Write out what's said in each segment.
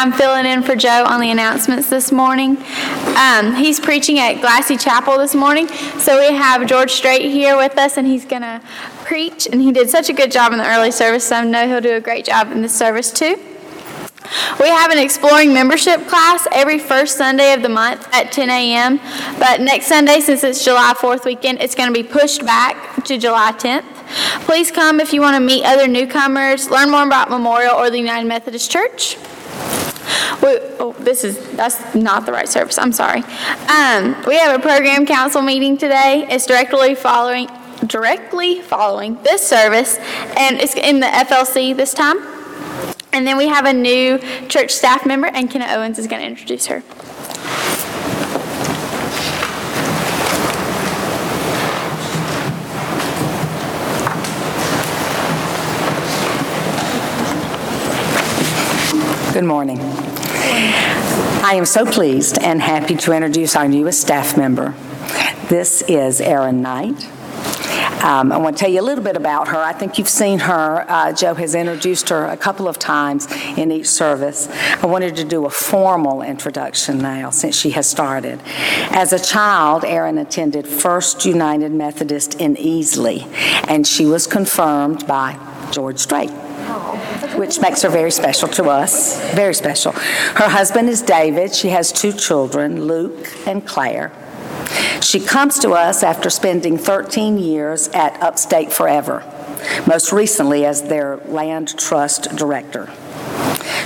I'm filling in for Joe on the announcements this morning. Um, he's preaching at Glassy Chapel this morning, so we have George Strait here with us, and he's going to preach. And he did such a good job in the early service, so I know he'll do a great job in this service too. We have an exploring membership class every first Sunday of the month at 10 a.m. But next Sunday, since it's July 4th weekend, it's going to be pushed back to July 10th. Please come if you want to meet other newcomers, learn more about Memorial or the United Methodist Church. We, oh, this is that's not the right service. I'm sorry. Um, we have a program council meeting today. It's directly following directly following this service, and it's in the FLC this time. And then we have a new church staff member, and Kenna Owens is going to introduce her. Good morning. I am so pleased and happy to introduce our newest staff member. This is Erin Knight. Um, I want to tell you a little bit about her. I think you've seen her. Uh, Joe has introduced her a couple of times in each service. I wanted to do a formal introduction now since she has started. As a child, Erin attended First United Methodist in Easley, and she was confirmed by George Strait which makes her very special to us. Very special. Her husband is David. She has two children, Luke and Claire. She comes to us after spending 13 years at Upstate Forever, most recently as their land trust director.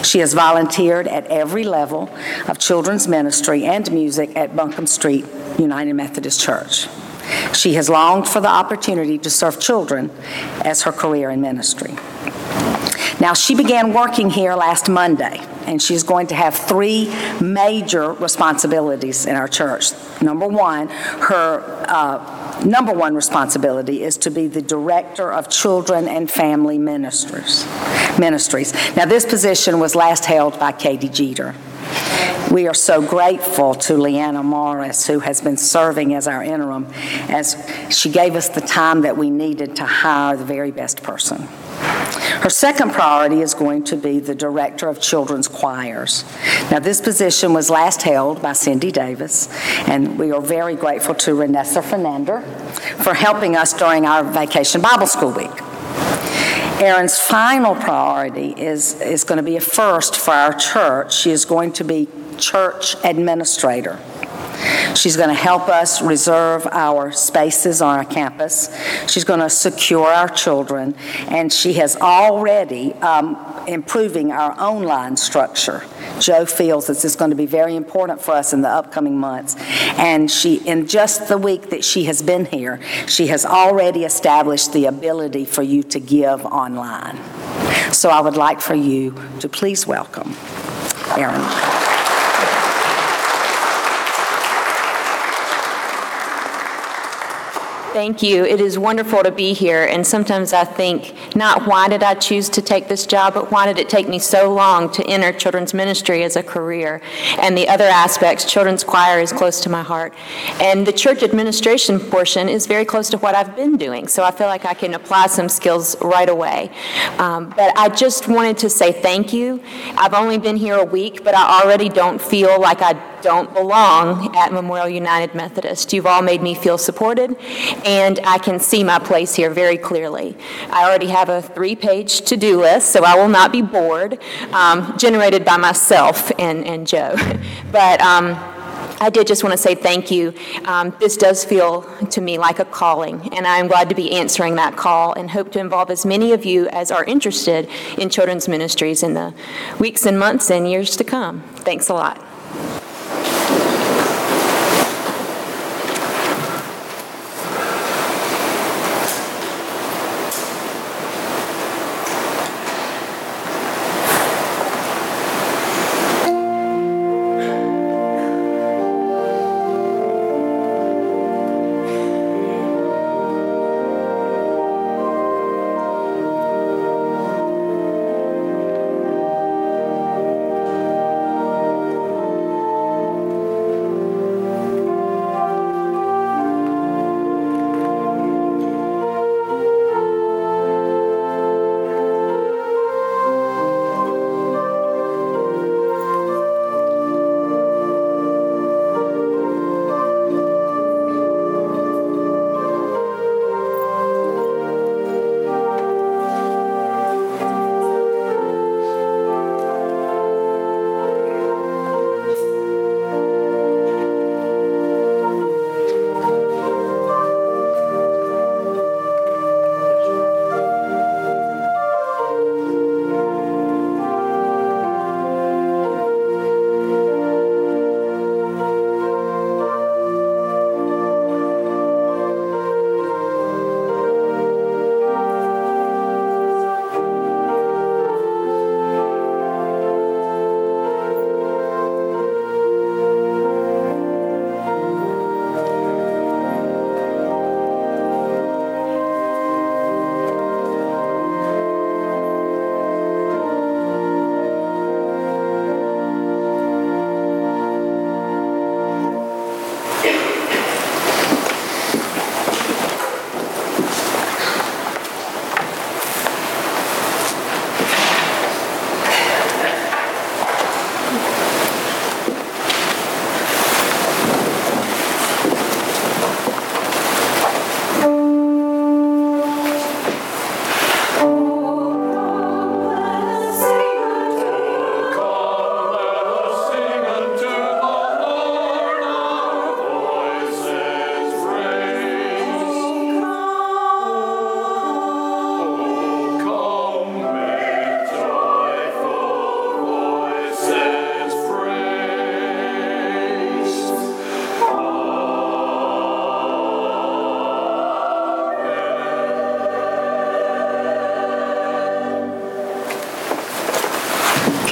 She has volunteered at every level of children's ministry and music at Buncombe Street United Methodist Church. She has longed for the opportunity to serve children as her career in ministry. Now, she began working here last Monday, and she's going to have three major responsibilities in our church. Number one, her uh, number one responsibility is to be the director of children and family ministers, ministries. Now, this position was last held by Katie Jeter. We are so grateful to Leanna Morris, who has been serving as our interim, as she gave us the time that we needed to hire the very best person. Her second priority is going to be the director of children's choirs. Now, this position was last held by Cindy Davis, and we are very grateful to Renessa Fernander for helping us during our vacation Bible School week. Erin's final priority is, is going to be a first for our church. She is going to be church administrator. She's going to help us reserve our spaces on our campus. She's going to secure our children, and she has already um, improving our online structure. Joe feels this is going to be very important for us in the upcoming months. And she, in just the week that she has been here, she has already established the ability for you to give online. So I would like for you to please welcome Erin. Thank you. It is wonderful to be here. And sometimes I think, not why did I choose to take this job, but why did it take me so long to enter children's ministry as a career? And the other aspects, children's choir is close to my heart. And the church administration portion is very close to what I've been doing. So I feel like I can apply some skills right away. Um, but I just wanted to say thank you. I've only been here a week, but I already don't feel like I don't belong at Memorial United Methodist. You've all made me feel supported, and I can see my place here very clearly. I already have a three page to do list, so I will not be bored, um, generated by myself and, and Joe. but um, I did just want to say thank you. Um, this does feel to me like a calling, and I'm glad to be answering that call and hope to involve as many of you as are interested in children's ministries in the weeks and months and years to come. Thanks a lot. Thank you.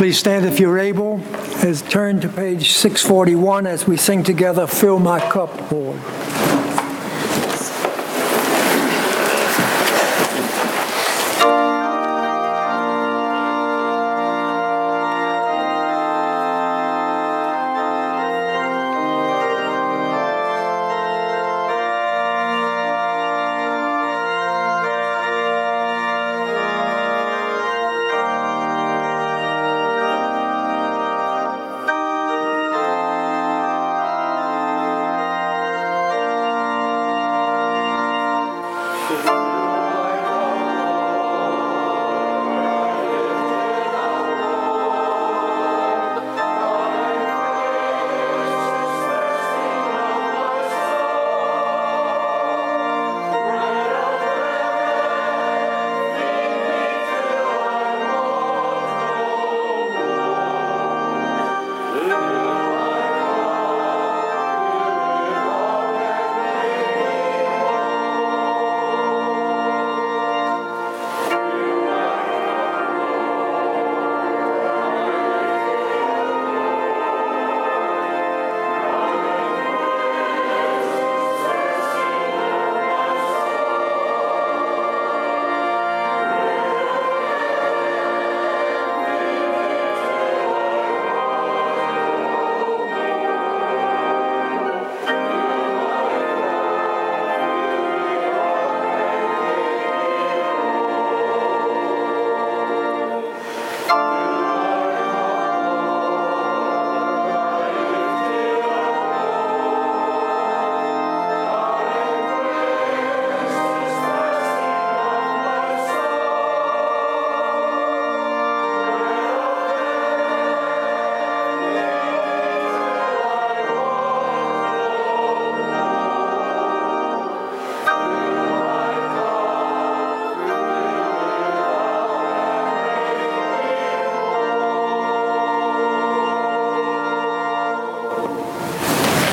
Please stand if you're able. As turn to page 641 as we sing together, Fill My Cup, Lord.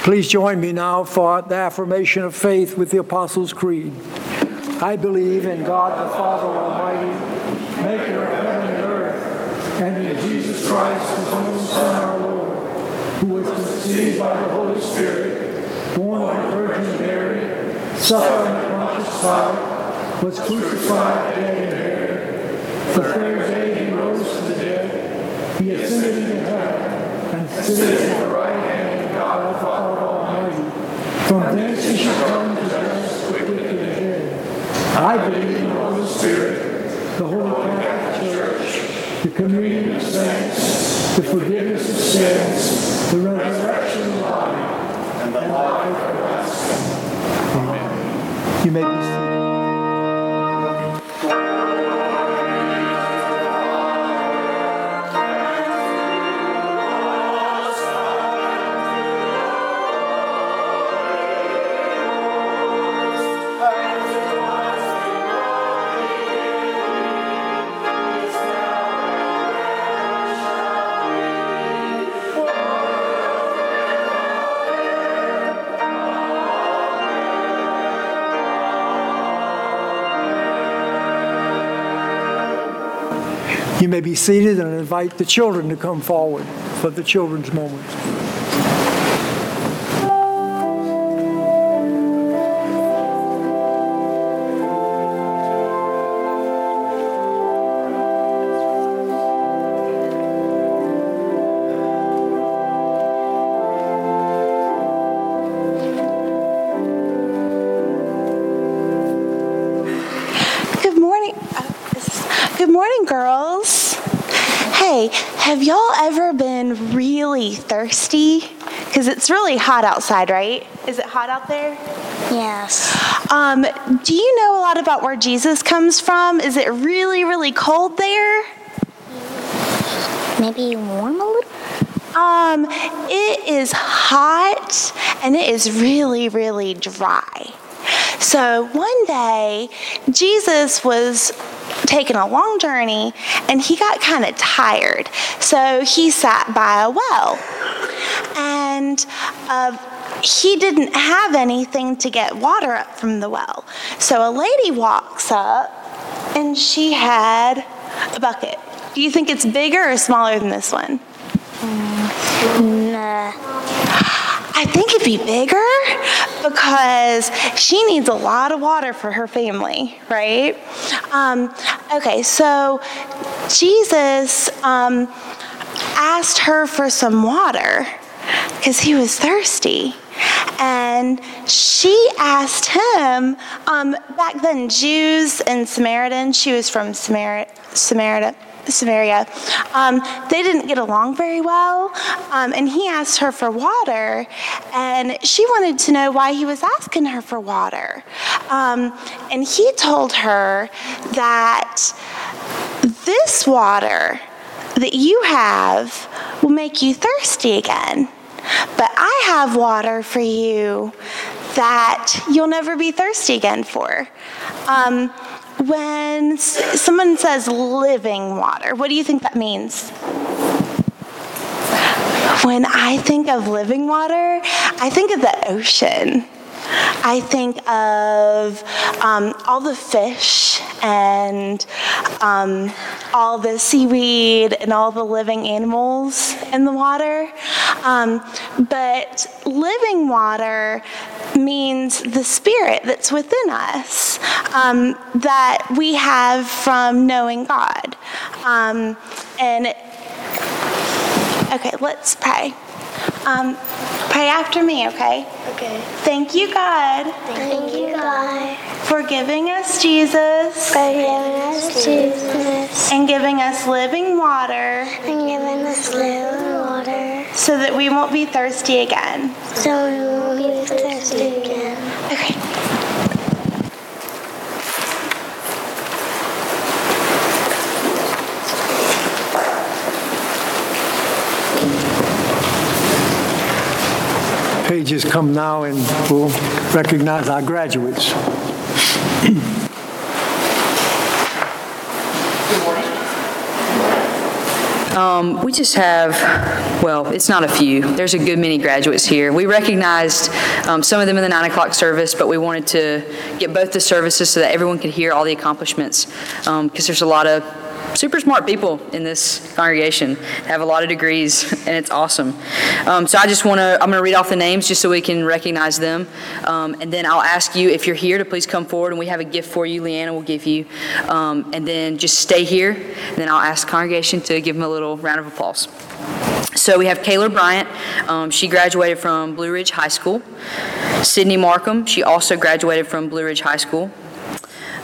Please join me now for the affirmation of faith with the Apostles' Creed. I believe in God the Father Almighty, maker of heaven and earth, and in Jesus Christ, his only Son, our Lord, who was conceived by the Holy Spirit, born of the Virgin Mary, suffered under Pontius Pilate, was crucified, dead, and buried. The third day he rose from the dead. He ascended into heaven and sitteth at the right hand of God the Father Almighty. From thence he shall come to judge the quick and the dead. I believe in the Holy Spirit, the Holy Catholic Church, the communion seated and invite the children to come forward for the children's moment. It's really hot outside, right? Is it hot out there? Yes. Um, do you know a lot about where Jesus comes from? Is it really, really cold there? Maybe warm a little? Um, it is hot and it is really, really dry. So one day, Jesus was taking a long journey and he got kind of tired. So he sat by a well. And uh, he didn't have anything to get water up from the well. So a lady walks up and she had a bucket. Do you think it's bigger or smaller than this one? Nah. I think it'd be bigger because she needs a lot of water for her family, right? Um, okay, so Jesus um, asked her for some water because he was thirsty. And she asked him, um, back then, Jews and Samaritans, she was from Samar- Samaria. Samaria, um, they didn't get along very well, um, and he asked her for water, and she wanted to know why he was asking her for water. Um, and he told her that this water that you have will make you thirsty again. But I have water for you that you'll never be thirsty again for. Um, when s- someone says living water, what do you think that means? When I think of living water, I think of the ocean. I think of um, all the fish and um, all the seaweed and all the living animals in the water. Um, but living water means the spirit that's within us um, that we have from knowing God. Um, and okay, let's pray. Um, pray after me, okay? Okay. Thank you, God, Thank you, God, for giving us Jesus for giving us Jesus and giving us living water and giving us living water so that we won't be thirsty again. so we won't be thirsty again. Okay. Pages come now and we'll recognize our graduates. Um, we just have, well, it's not a few. There's a good many graduates here. We recognized um, some of them in the 9 o'clock service, but we wanted to get both the services so that everyone could hear all the accomplishments, because there's a lot of super smart people in this congregation, have a lot of degrees, and it's awesome. Um, so I just want to, I'm going to read off the names just so we can recognize them, um, and then I'll ask you, if you're here, to please come forward, and we have a gift for you, Leanna will give you, um, and then just stay here, and then I'll ask the congregation to give them a little round of applause. So we have Kayla Bryant. Um, she graduated from Blue Ridge High School. Sydney Markham. She also graduated from Blue Ridge High School.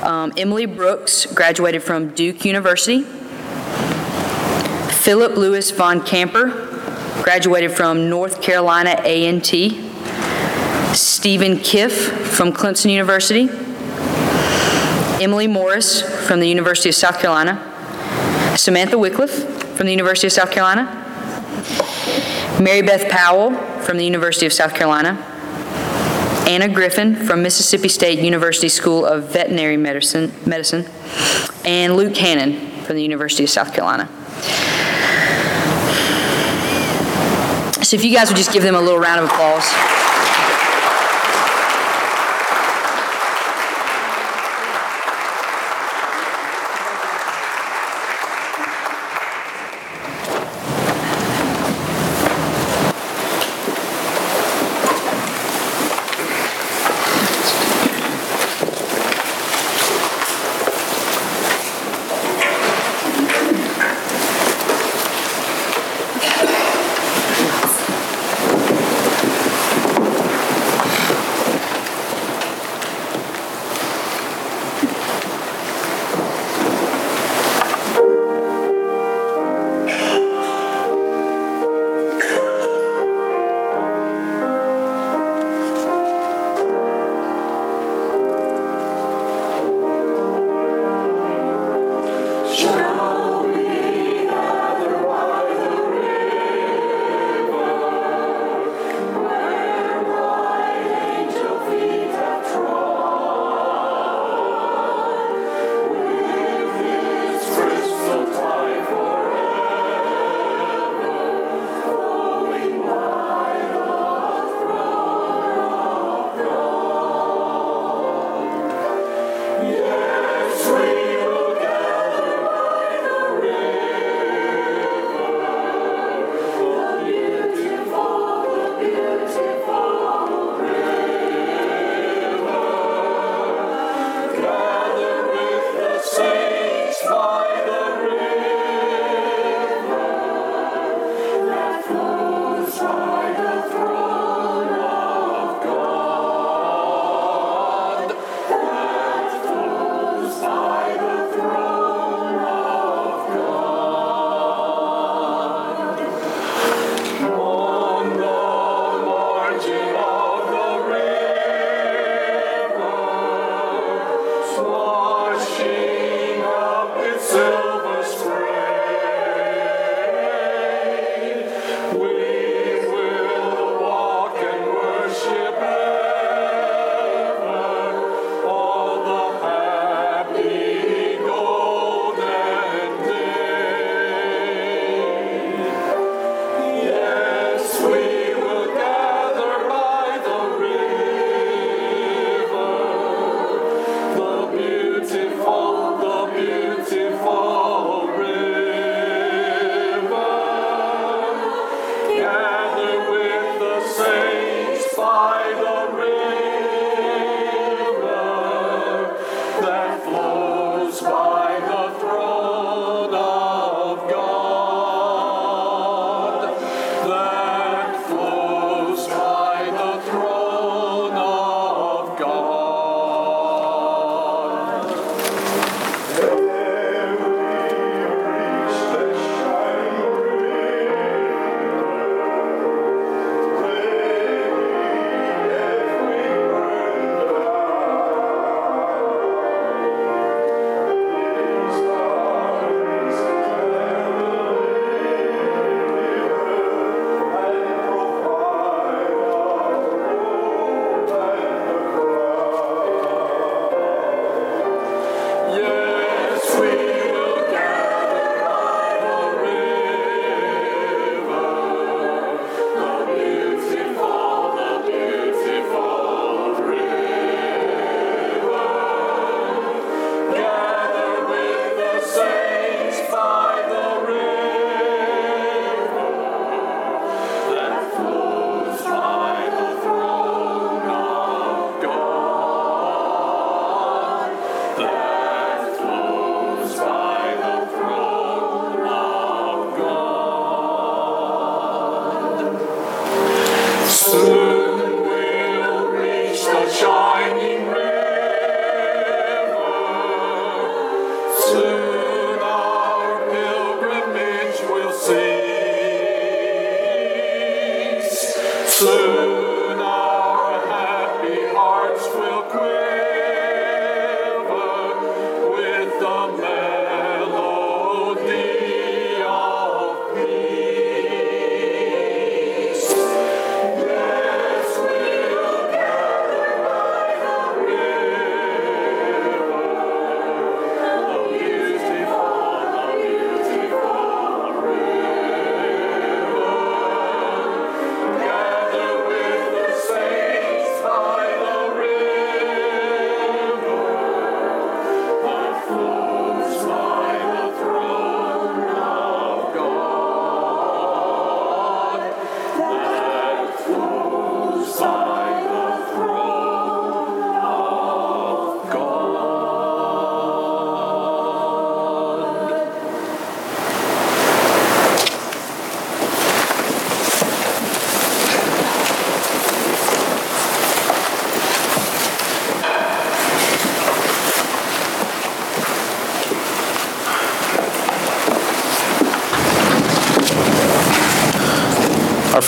Um, Emily Brooks graduated from Duke University. Philip Lewis von Camper graduated from North Carolina A&T. Stephen Kiff from Clemson University. Emily Morris from the University of South Carolina. Samantha Wycliffe from the University of South Carolina. Mary Beth Powell from the University of South Carolina. Anna Griffin from Mississippi State University School of Veterinary Medicine, Medicine, and Luke Hannon from the University of South Carolina. So if you guys would just give them a little round of applause.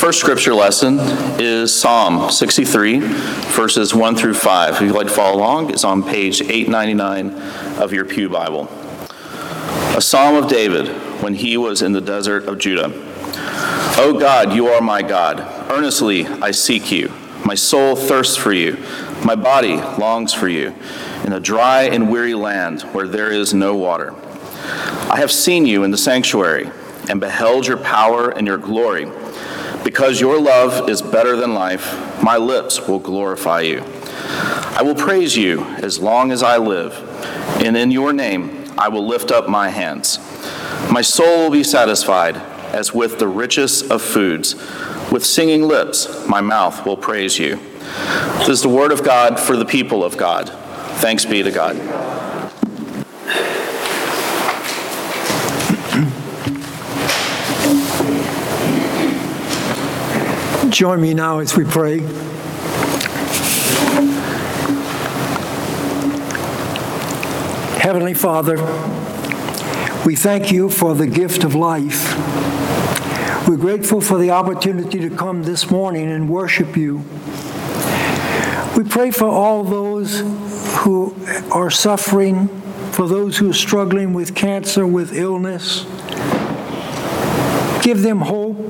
First scripture lesson is Psalm 63, verses 1 through 5. If you'd like to follow along, it's on page 899 of your Pew Bible. A psalm of David when he was in the desert of Judah. O God, you are my God. Earnestly I seek you. My soul thirsts for you. My body longs for you in a dry and weary land where there is no water. I have seen you in the sanctuary and beheld your power and your glory. Because your love is better than life, my lips will glorify you. I will praise you as long as I live, and in your name I will lift up my hands. My soul will be satisfied as with the richest of foods. With singing lips, my mouth will praise you. This is the word of God for the people of God. Thanks be to God. Join me now as we pray. Heavenly Father, we thank you for the gift of life. We're grateful for the opportunity to come this morning and worship you. We pray for all those who are suffering, for those who are struggling with cancer, with illness. Give them hope.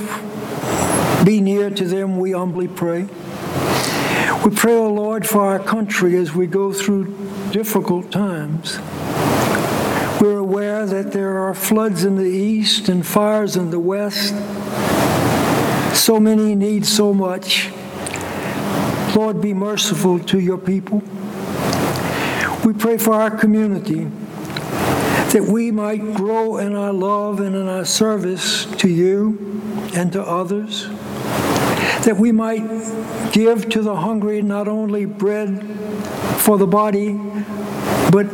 Be near to them, we humbly pray. We pray, O Lord, for our country as we go through difficult times. We're aware that there are floods in the east and fires in the west. So many need so much. Lord, be merciful to your people. We pray for our community that we might grow in our love and in our service to you and to others, that we might give to the hungry not only bread for the body, but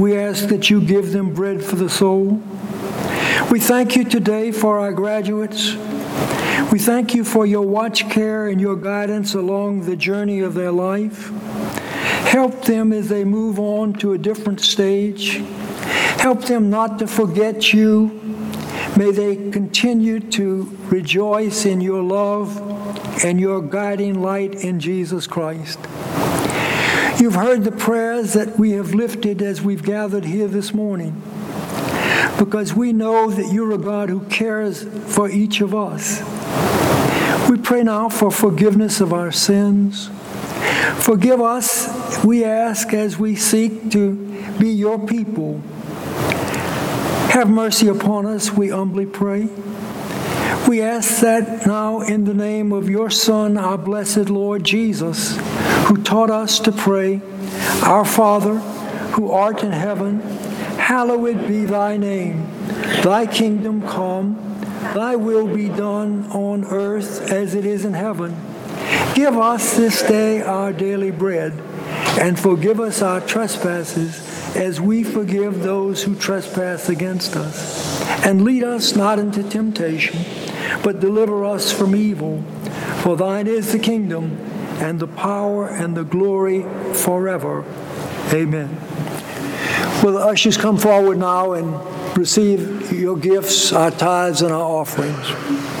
we ask that you give them bread for the soul. We thank you today for our graduates. We thank you for your watch care and your guidance along the journey of their life. Help them as they move on to a different stage. Help them not to forget you. May they continue to rejoice in your love and your guiding light in Jesus Christ. You've heard the prayers that we have lifted as we've gathered here this morning because we know that you're a God who cares for each of us. We pray now for forgiveness of our sins. Forgive us, we ask, as we seek to be your people. Have mercy upon us, we humbly pray. We ask that now in the name of your Son, our blessed Lord Jesus, who taught us to pray, Our Father, who art in heaven, hallowed be thy name. Thy kingdom come, thy will be done on earth as it is in heaven. Give us this day our daily bread, and forgive us our trespasses as we forgive those who trespass against us. And lead us not into temptation, but deliver us from evil. For thine is the kingdom, and the power, and the glory forever. Amen. Will the ushers come forward now and receive your gifts, our tithes, and our offerings?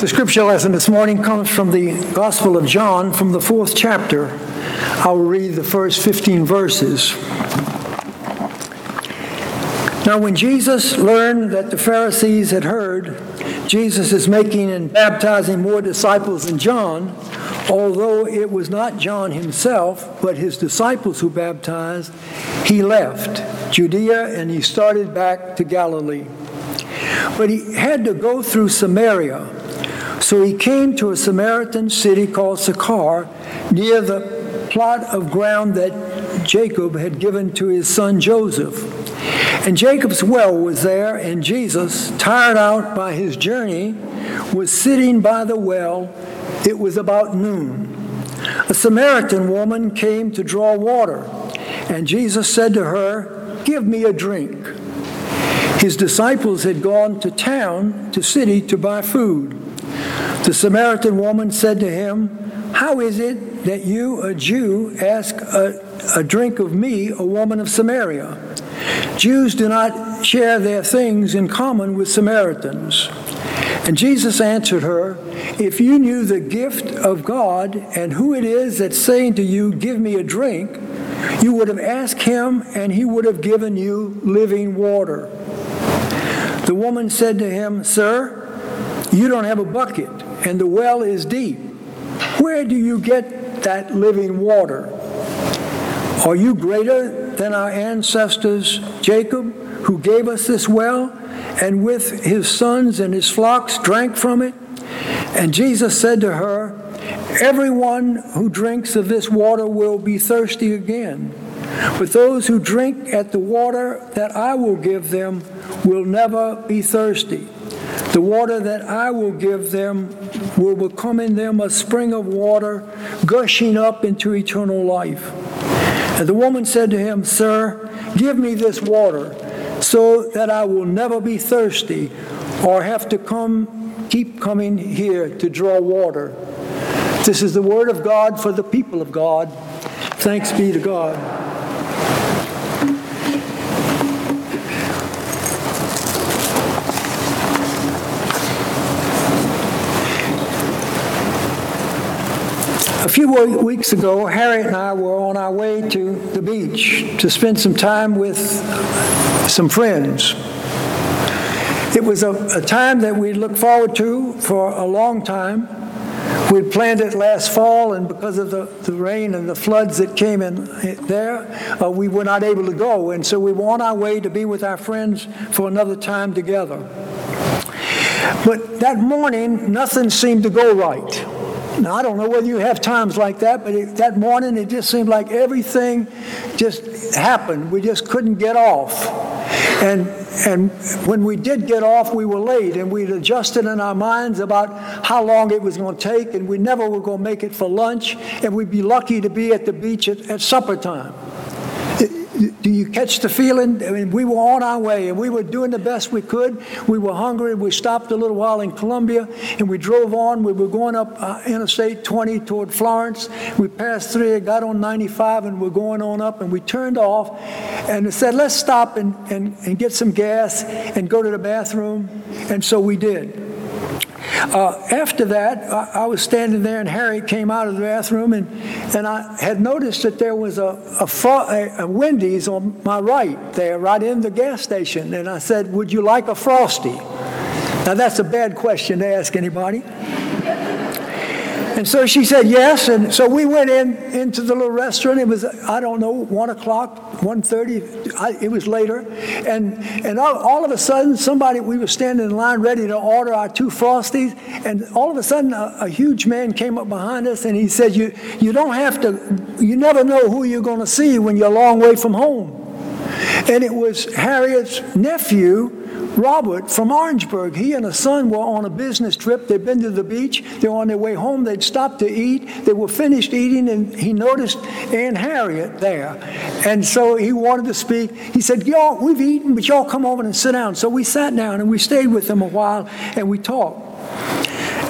The scripture lesson this morning comes from the Gospel of John, from the fourth chapter. I will read the first 15 verses. Now, when Jesus learned that the Pharisees had heard Jesus is making and baptizing more disciples than John, although it was not John himself, but his disciples who baptized, he left Judea and he started back to Galilee. But he had to go through Samaria. So he came to a Samaritan city called Sychar, near the plot of ground that Jacob had given to his son Joseph. And Jacob's well was there, and Jesus, tired out by his journey, was sitting by the well. It was about noon. A Samaritan woman came to draw water, and Jesus said to her, Give me a drink. His disciples had gone to town, to city, to buy food. The Samaritan woman said to him, How is it that you, a Jew, ask a, a drink of me, a woman of Samaria? Jews do not share their things in common with Samaritans. And Jesus answered her, If you knew the gift of God and who it is that's saying to you, Give me a drink, you would have asked him, and he would have given you living water. The woman said to him, Sir, you don't have a bucket, and the well is deep. Where do you get that living water? Are you greater than our ancestors, Jacob, who gave us this well, and with his sons and his flocks drank from it? And Jesus said to her, Everyone who drinks of this water will be thirsty again. But those who drink at the water that I will give them will never be thirsty. The water that I will give them will become in them a spring of water gushing up into eternal life. And the woman said to him, Sir, give me this water so that I will never be thirsty or have to come keep coming here to draw water. This is the word of God for the people of God. Thanks be to God. Weeks ago, Harriet and I were on our way to the beach to spend some time with some friends. It was a, a time that we looked forward to for a long time. We'd planned it last fall, and because of the, the rain and the floods that came in there, uh, we were not able to go. And so we were on our way to be with our friends for another time together. But that morning, nothing seemed to go right. I don't know whether you have times like that, but it, that morning it just seemed like everything just happened. We just couldn't get off. And, and when we did get off, we were late, and we'd adjusted in our minds about how long it was going to take, and we never were going to make it for lunch, and we'd be lucky to be at the beach at, at supper time. Do you catch the feeling? I mean, we were on our way and we were doing the best we could. We were hungry. We stopped a little while in Columbia and we drove on. We were going up uh, Interstate 20 toward Florence. We passed through, got on 95, and we're going on up. And we turned off and it said, let's stop and, and, and get some gas and go to the bathroom. And so we did. Uh, after that, I, I, was standing there, and Harry came out of the bathroom, and, and I had noticed that there was a, a, a, a Wendy's on my right there, right in the gas station. And I said, Would you like a Frosty? Now, that's a bad question to ask anybody. And so she said yes, and so we went in into the little restaurant. It was I don't know one o'clock, one thirty. It was later, and and all, all, of a sudden somebody we were standing in line ready to order our two frosties, and all of a sudden a, a huge man came up behind us and he said, "You you don't have to. You never know who you're going to see when you're a long way from home." And it was Harriet's nephew Robert from Orangeburg. He and his son were on a business trip. They'd been to the beach. They were on their way home. They'd stopped to eat. They were finished eating, and he noticed Aunt Harriet there. And so he wanted to speak. He said, Y'all, we've eaten, but y'all come over and sit down. So we sat down and we stayed with them a while and we talked.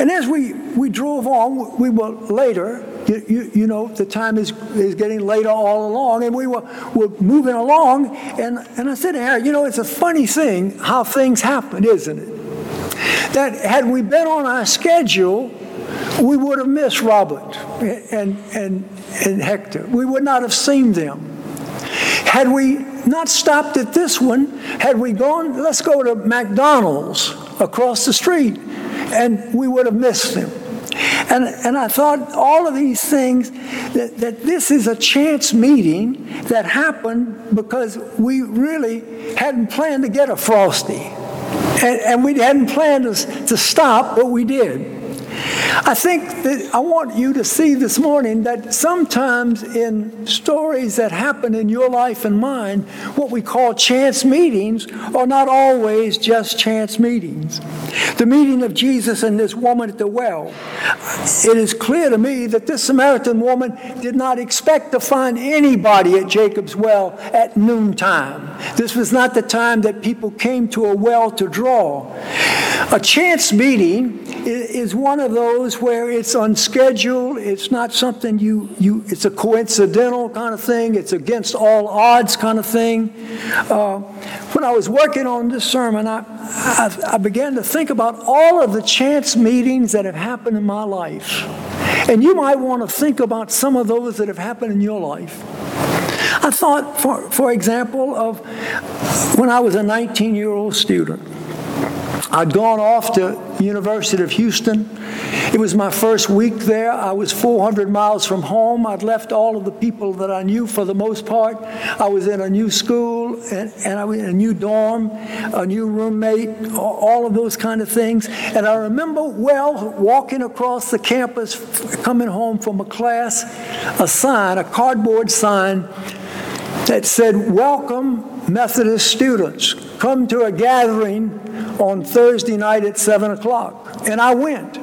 And as we, we drove on, we were later, you, you, you, know, the time is, is getting later all along, and we were, were moving along, and, and I said to Harry, you know, it's a funny thing how things happen, isn't it? That had we been on our schedule, we would have missed Robert and, and, and Hector. We would not have seen them. Had we not stopped at this one, had we gone, let's go to McDonald's across the street, and we would have missed him. And, and I thought all of these things, that, that this is a chance meeting that happened because we really hadn't planned to get a Frosty. And, and we hadn't planned to, to stop, but we did. I think that I want you to see this morning that sometimes in stories that happen in your life and mine, what we call chance meetings are not always just chance meetings. The meeting of Jesus and this woman at the well, it is clear to me that this Samaritan woman did not expect to find anybody at Jacob's well at noontime. This was not the time that people came to a well to draw. A chance meeting is one of those where it's unscheduled, it's not something you, you it's a coincidental kind of thing, it's against all odds kind of thing. Uh, when I was working on this sermon, I, I, I began to think about all of the chance meetings that have happened in my life. And you might want to think about some of those that have happened in your life. I thought, for, for example, of when I was a 19 year old student. I'd gone off to University of Houston. It was my first week there. I was 400 miles from home. I'd left all of the people that I knew for the most part. I was in a new school and, and I was in a new dorm, a new roommate, all of those kind of things. And I remember well walking across the campus, coming home from a class, a sign, a cardboard sign that said, Welcome, Methodist students. Come to a gathering on Thursday night at 7 o'clock. And I went.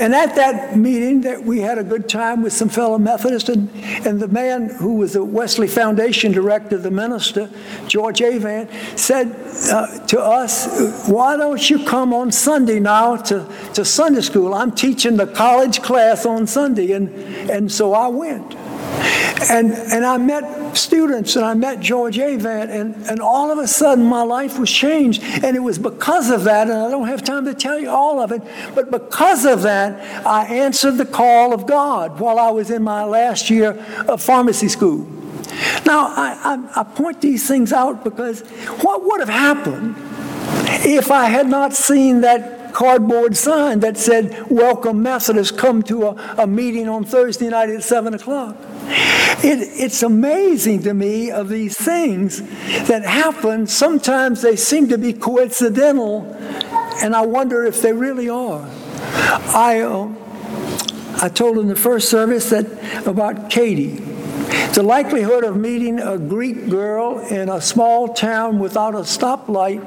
And at that meeting, that we had a good time with some fellow Methodists, and, and the man who was the Wesley Foundation director, the minister, George Avant, said uh, to us, Why don't you come on Sunday now to, to Sunday school? I'm teaching the college class on Sunday. And, and so I went. And, and I met students and I met George Avant, and, and all of a sudden my life was changed. And it was because of that, and I don't have time to tell you all of it, but because of that, I answered the call of God while I was in my last year of pharmacy school. Now, I, I, I point these things out because what would have happened if I had not seen that cardboard sign that said, Welcome Methodist, come to a, a meeting on Thursday night at 7 o'clock? It, it's amazing to me of these things that happen. Sometimes they seem to be coincidental, and I wonder if they really are. I, uh, I told in the first service that about Katie. The likelihood of meeting a Greek girl in a small town without a stoplight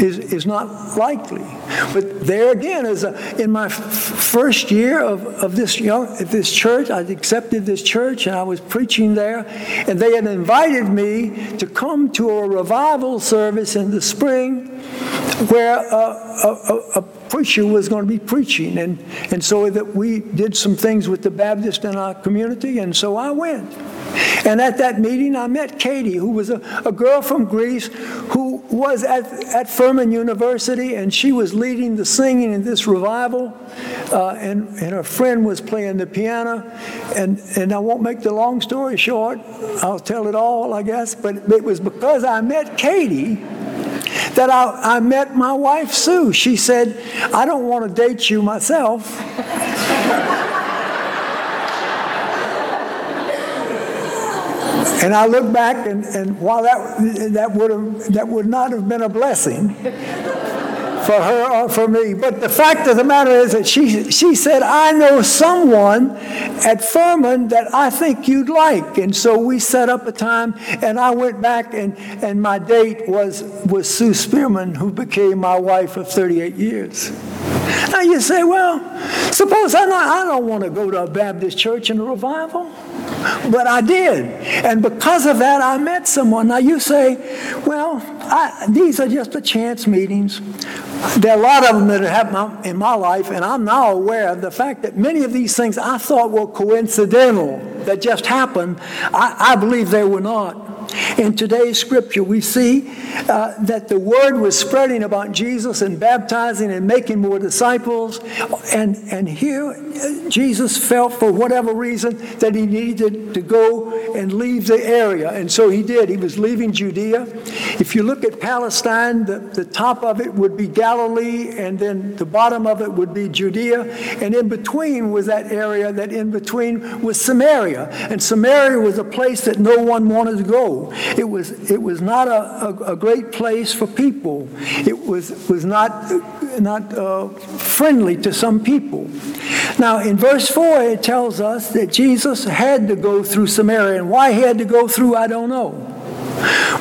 is, is not likely. But there again, as a, in my f- first year of, of this young this church, I accepted this church and I was preaching there, and they had invited me to come to a revival service in the spring where a, a, a, preacher was going to be preaching. And, and so that we did some things with the Baptist in our community, and so I went. And at that meeting, I met Katie, who was a, a girl from Greece who was at, at Furman University, and she was leading the singing in this revival. Uh, and, and her friend was playing the piano. And, and I won't make the long story short, I'll tell it all, I guess. But it was because I met Katie that I, I met my wife, Sue. She said, I don't want to date you myself. And I look back, and, and while that, that, would have, that would not have been a blessing for her or for me, but the fact of the matter is that she, she said, I know someone at Furman that I think you'd like. And so we set up a time, and I went back, and, and my date was, was Sue Spearman, who became my wife of 38 years. Now you say, well, suppose I, not, I don't want to go to a Baptist church in a revival. But I did. And because of that, I met someone. Now you say, well, I, these are just the chance meetings. There are a lot of them that have happened in my life, and I'm now aware of the fact that many of these things I thought were coincidental, that just happened. I, I believe they were not. In today's scripture, we see uh, that the word was spreading about Jesus and baptizing and making more disciples. And, and here, uh, Jesus felt, for whatever reason, that he needed to go and leave the area. And so he did. He was leaving Judea. If you look at Palestine, the, the top of it would be Galilee, and then the bottom of it would be Judea. And in between was that area that in between was Samaria. And Samaria was a place that no one wanted to go. It was, it was not a, a, a great place for people. It was, was not, not uh, friendly to some people. Now, in verse 4, it tells us that Jesus had to go through Samaria. And why he had to go through, I don't know.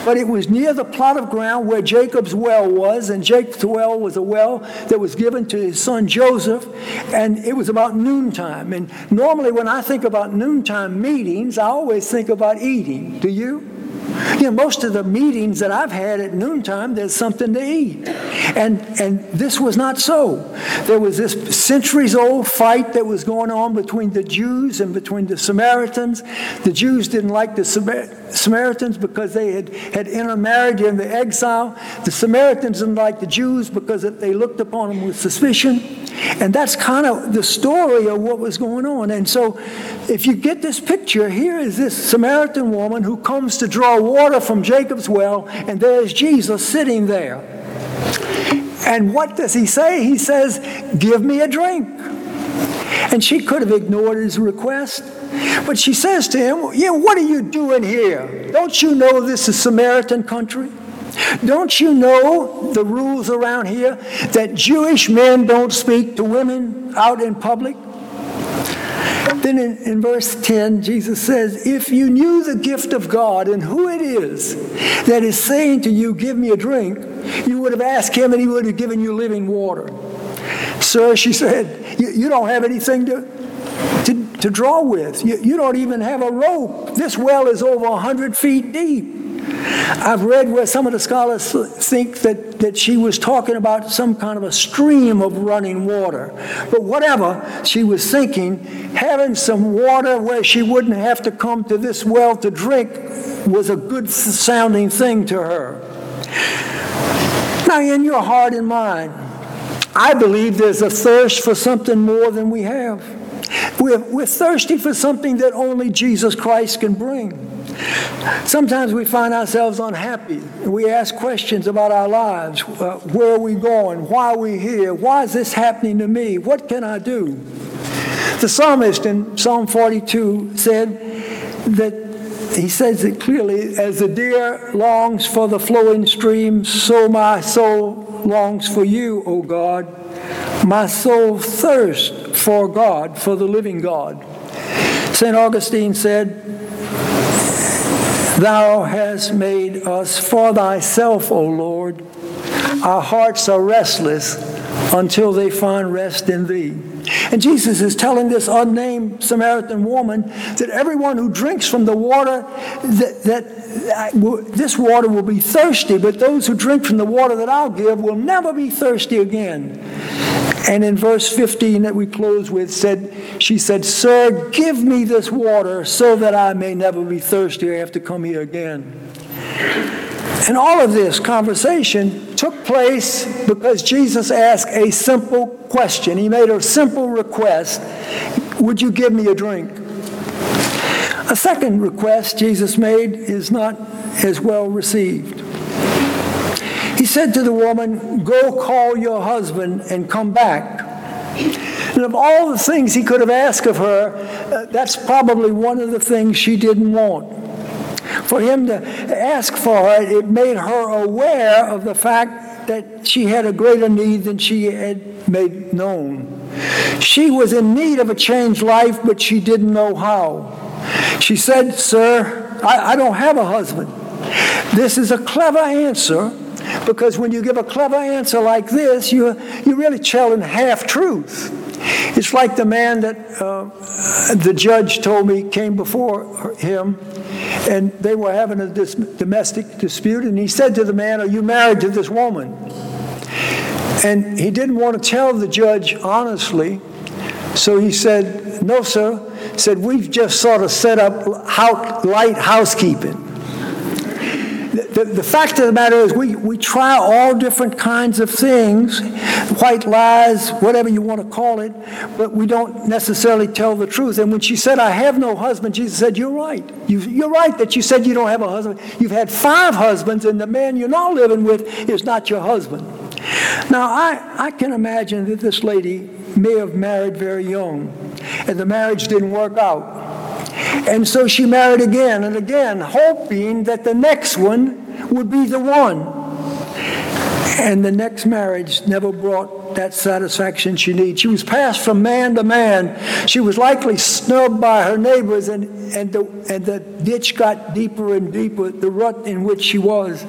But it was near the plot of ground where Jacob's well was, and Jacob's well was a well that was given to his son Joseph, and it was about noontime. And normally, when I think about noontime meetings, I always think about eating. Do you? You know, most of the meetings that I've had at noontime, there's something to eat. And, and this was not so. There was this centuries old fight that was going on between the Jews and between the Samaritans. The Jews didn't like the Samaritans because they had, had intermarried in the exile. The Samaritans didn't like the Jews because they looked upon them with suspicion. And that's kind of the story of what was going on. And so, if you get this picture, here is this Samaritan woman who comes to draw water from Jacob's well, and there's Jesus sitting there. And what does he say? He says, Give me a drink. And she could have ignored his request. But she says to him, Yeah, what are you doing here? Don't you know this is Samaritan country? Don't you know the rules around here that Jewish men don't speak to women out in public? Then in, in, verse 10, Jesus says, If you knew the gift of God and who it is that is saying to you, Give me a drink, you would have asked him and he would have given you living water. Sir, she said, You, you don't have anything to, to, draw with. You, you don't even have a rope. This well is over 100 feet deep. I've read where some of the scholars think that, that she was talking about some kind of a stream of running water. But whatever she was thinking, having some water where she wouldn't have to come to this well to drink was a good sounding thing to her. Now, in your heart and mind, I believe there's a thirst for something more than we have. We're, we're thirsty for something that only Jesus Christ can bring. Sometimes we find ourselves unhappy. We ask questions about our lives. Uh, where are we going? Why are we here? Why is this happening to me? What can I do? The psalmist in Psalm 42 said that he says it clearly as the deer longs for the flowing stream, so my soul longs for you, O God. My soul thirsts for God, for the living God. St. Augustine said, Thou hast made us for thyself, O Lord. Our hearts are restless until they find rest in thee. And Jesus is telling this unnamed Samaritan woman that everyone who drinks from the water, that, that this water will be thirsty, but those who drink from the water that I'll give will never be thirsty again. And in verse 15 that we close with said, she said, Sir, give me this water so that I may never be thirsty or have to come here again. And all of this conversation took place because Jesus asked a simple question. He made a simple request Would you give me a drink? A second request Jesus made is not as well received. He said to the woman, Go call your husband and come back. And of all the things he could have asked of her, uh, that's probably one of the things she didn't want. For him to ask for it, it made her aware of the fact that she had a greater need than she had made known. She was in need of a changed life, but she didn't know how. She said, Sir, I, I don't have a husband. This is a clever answer because when you give a clever answer like this, you, you're really telling half truth. It's like the man that uh, the judge told me came before him, and they were having a dis- domestic dispute, and he said to the man, Are you married to this woman? And he didn't want to tell the judge honestly, so he said, No, sir. Said, We've just sort of set up light housekeeping. The, the fact of the matter is, we, we try all different kinds of things, white lies, whatever you want to call it, but we don't necessarily tell the truth. And when she said, I have no husband, Jesus said, You're right. You, you're right that you said you don't have a husband. You've had five husbands, and the man you're now living with is not your husband. Now, I, I can imagine that this lady may have married very young, and the marriage didn't work out. And so she married again and again, hoping that the next one would be the one. And the next marriage never brought that satisfaction she needed. She was passed from man to man. She was likely snubbed by her neighbors, and, and, the, and the ditch got deeper and deeper, the rut in which she was.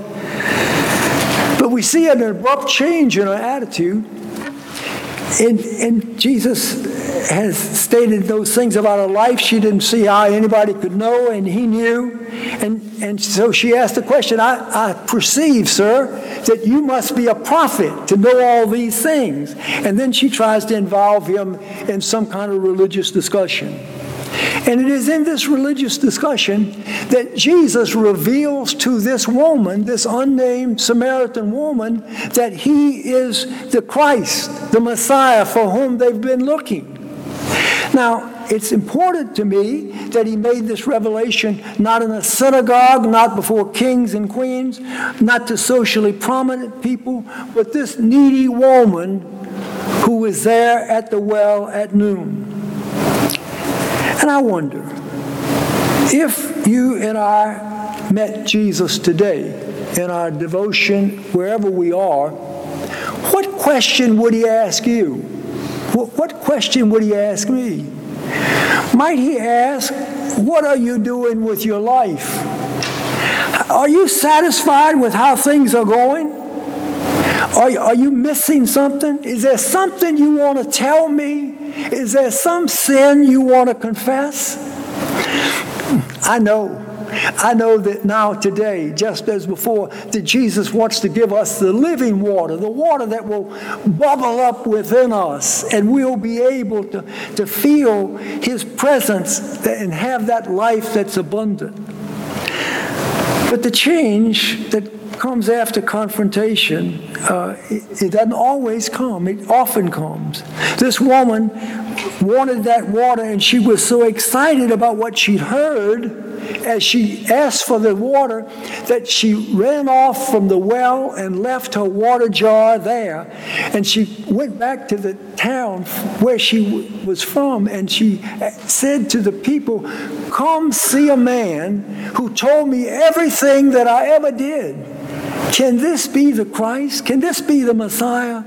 But we see an abrupt change in her attitude. And, and Jesus has stated those things about her life. She didn't see how anybody could know, and he knew. And, and so she asked the question I, I perceive, sir, that you must be a prophet to know all these things. And then she tries to involve him in some kind of religious discussion. And it is in this religious discussion that Jesus reveals to this woman, this unnamed Samaritan woman, that he is the Christ, the Messiah for whom they've been looking. Now, it's important to me that he made this revelation not in a synagogue, not before kings and queens, not to socially prominent people, but this needy woman who was there at the well at noon. And I wonder if you and I met Jesus today in our devotion, wherever we are, what question would he ask you? What question would he ask me? Might he ask, What are you doing with your life? Are you satisfied with how things are going? Are, are you missing something? Is there something you want to tell me? Is there some sin you want to confess? I know. I know that now, today, just as before, that Jesus wants to give us the living water, the water that will bubble up within us, and we'll be able to, to feel His presence and have that life that's abundant. But the change that comes after confrontation, uh, it, it doesn't always come, it often comes. This woman wanted that water, and she was so excited about what she'd heard as she asked for the water that she ran off from the well and left her water jar there. And she went back to the town where she was from and she said to the people, Come see a man who told me everything that I ever did. Can this be the Christ? Can this be the Messiah?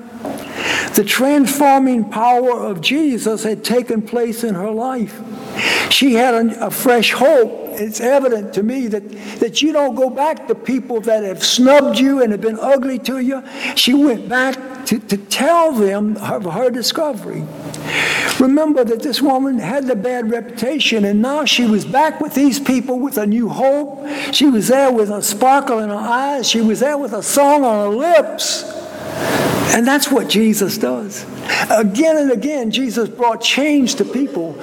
The transforming power of Jesus had taken place in her life. She had a, a fresh hope it's evident to me that, that you don't go back to people that have snubbed you and have been ugly to you. She went back to, to tell them of her discovery. Remember that this woman had the bad reputation, and now she was back with these people with a new hope. She was there with a sparkle in her eyes, she was there with a song on her lips. And that's what Jesus does. Again and again, Jesus brought change to people.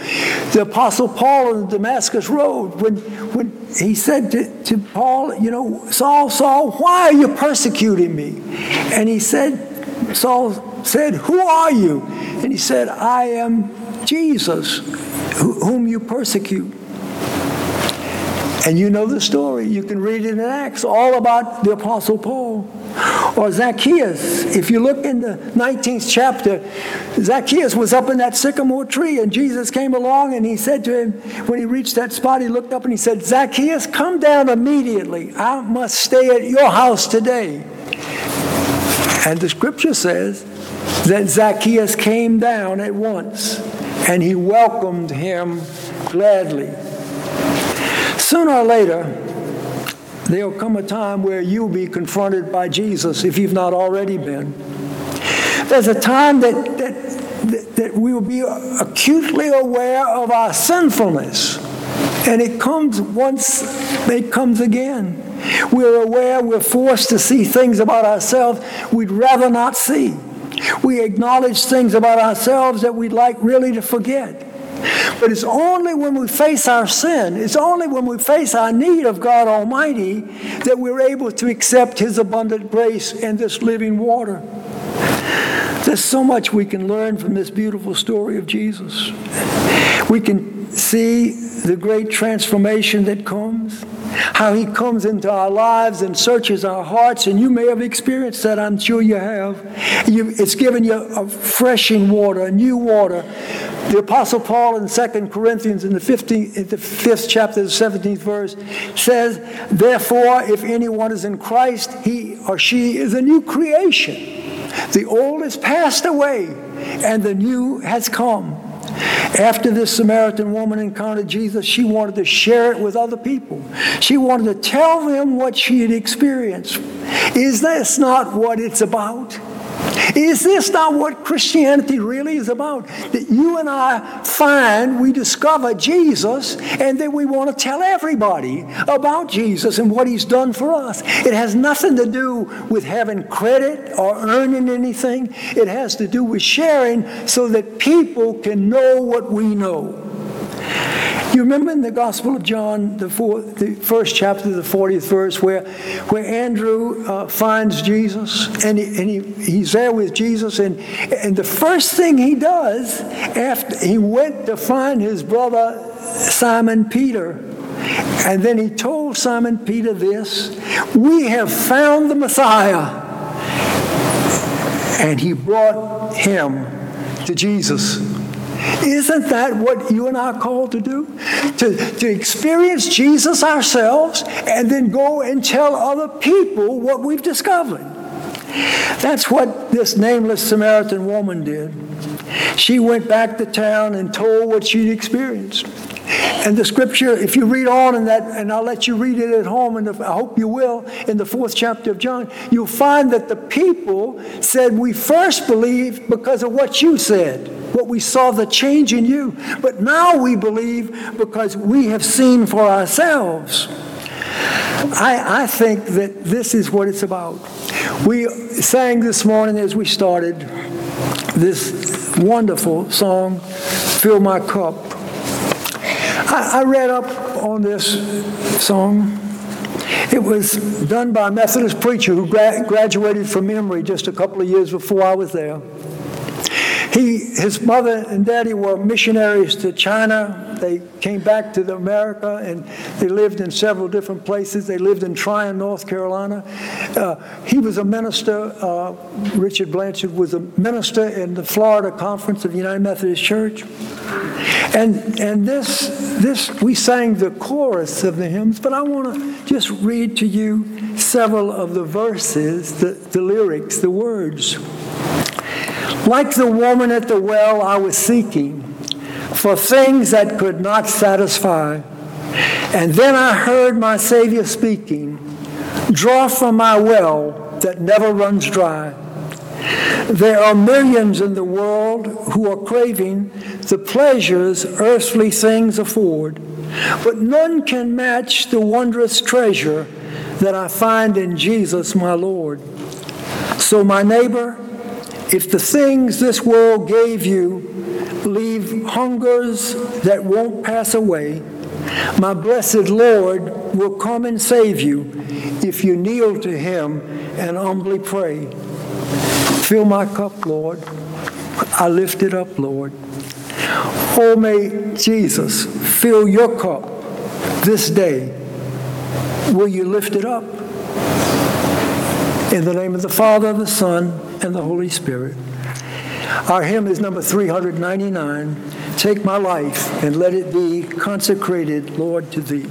The Apostle Paul on the Damascus Road, when, when he said to, to Paul, You know, Saul, Saul, why are you persecuting me? And he said, Saul said, Who are you? And he said, I am Jesus, whom you persecute. And you know the story. You can read it in Acts, all about the Apostle Paul. Or Zacchaeus. If you look in the 19th chapter, Zacchaeus was up in that sycamore tree, and Jesus came along and he said to him, when he reached that spot, he looked up and he said, Zacchaeus, come down immediately. I must stay at your house today. And the scripture says that Zacchaeus came down at once and he welcomed him gladly. Sooner or later, there'll come a time where you'll be confronted by Jesus if you've not already been. There's a time that, that, that we will be acutely aware of our sinfulness. And it comes once, it comes again. We're aware, we're forced to see things about ourselves we'd rather not see. We acknowledge things about ourselves that we'd like really to forget. But it's only when we face our sin, it's only when we face our need of God Almighty that we're able to accept His abundant grace and this living water. There's so much we can learn from this beautiful story of Jesus. We can see the great transformation that comes, how He comes into our lives and searches our hearts, and you may have experienced that, I'm sure you have. You, it's given you a freshing water, a new water. The Apostle Paul in 2 Corinthians in the, 15th, in the 5th chapter, the 17th verse, says, Therefore, if anyone is in Christ, he or she is a new creation. The old has passed away and the new has come. After this Samaritan woman encountered Jesus, she wanted to share it with other people. She wanted to tell them what she had experienced. Is this not what it's about? Is this not what Christianity really is about? That you and I find, we discover Jesus, and then we want to tell everybody about Jesus and what he's done for us. It has nothing to do with having credit or earning anything, it has to do with sharing so that people can know what we know. You remember in the Gospel of John, the, fourth, the first chapter, the 40th verse, where, where Andrew uh, finds Jesus and, he, and he, he's there with Jesus, and, and the first thing he does after he went to find his brother Simon Peter, and then he told Simon Peter this We have found the Messiah. And he brought him to Jesus. Isn't that what you and I are called to do? To, to experience Jesus ourselves and then go and tell other people what we've discovered. That's what this nameless Samaritan woman did. She went back to town and told what she'd experienced. And the scripture, if you read on in that, and I'll let you read it at home, and I hope you will, in the fourth chapter of John, you'll find that the people said, We first believed because of what you said, what we saw the change in you. But now we believe because we have seen for ourselves. I, I think that this is what it's about. We sang this morning as we started this wonderful song, Fill My Cup. I, I read up on this song. It was done by a Methodist preacher who gra- graduated from Emory just a couple of years before I was there. He, his mother and daddy were missionaries to China. They came back to America and they lived in several different places. They lived in Tryon, North Carolina. Uh, he was a minister. Uh, Richard Blanchard was a minister in the Florida Conference of the United Methodist Church. And, and this, this, we sang the chorus of the hymns, but I want to just read to you several of the verses, the, the lyrics, the words. Like the woman at the well, I was seeking for things that could not satisfy. And then I heard my Savior speaking Draw from my well that never runs dry. There are millions in the world who are craving the pleasures earthly things afford, but none can match the wondrous treasure that I find in Jesus my Lord. So, my neighbor, if the things this world gave you leave hungers that won't pass away, my blessed Lord will come and save you if you kneel to him and humbly pray. Fill my cup, Lord. I lift it up, Lord. Oh, may Jesus fill your cup this day. Will you lift it up? In the name of the Father, the Son, and the Holy Spirit. Our hymn is number 399. Take my life and let it be consecrated, Lord, to thee.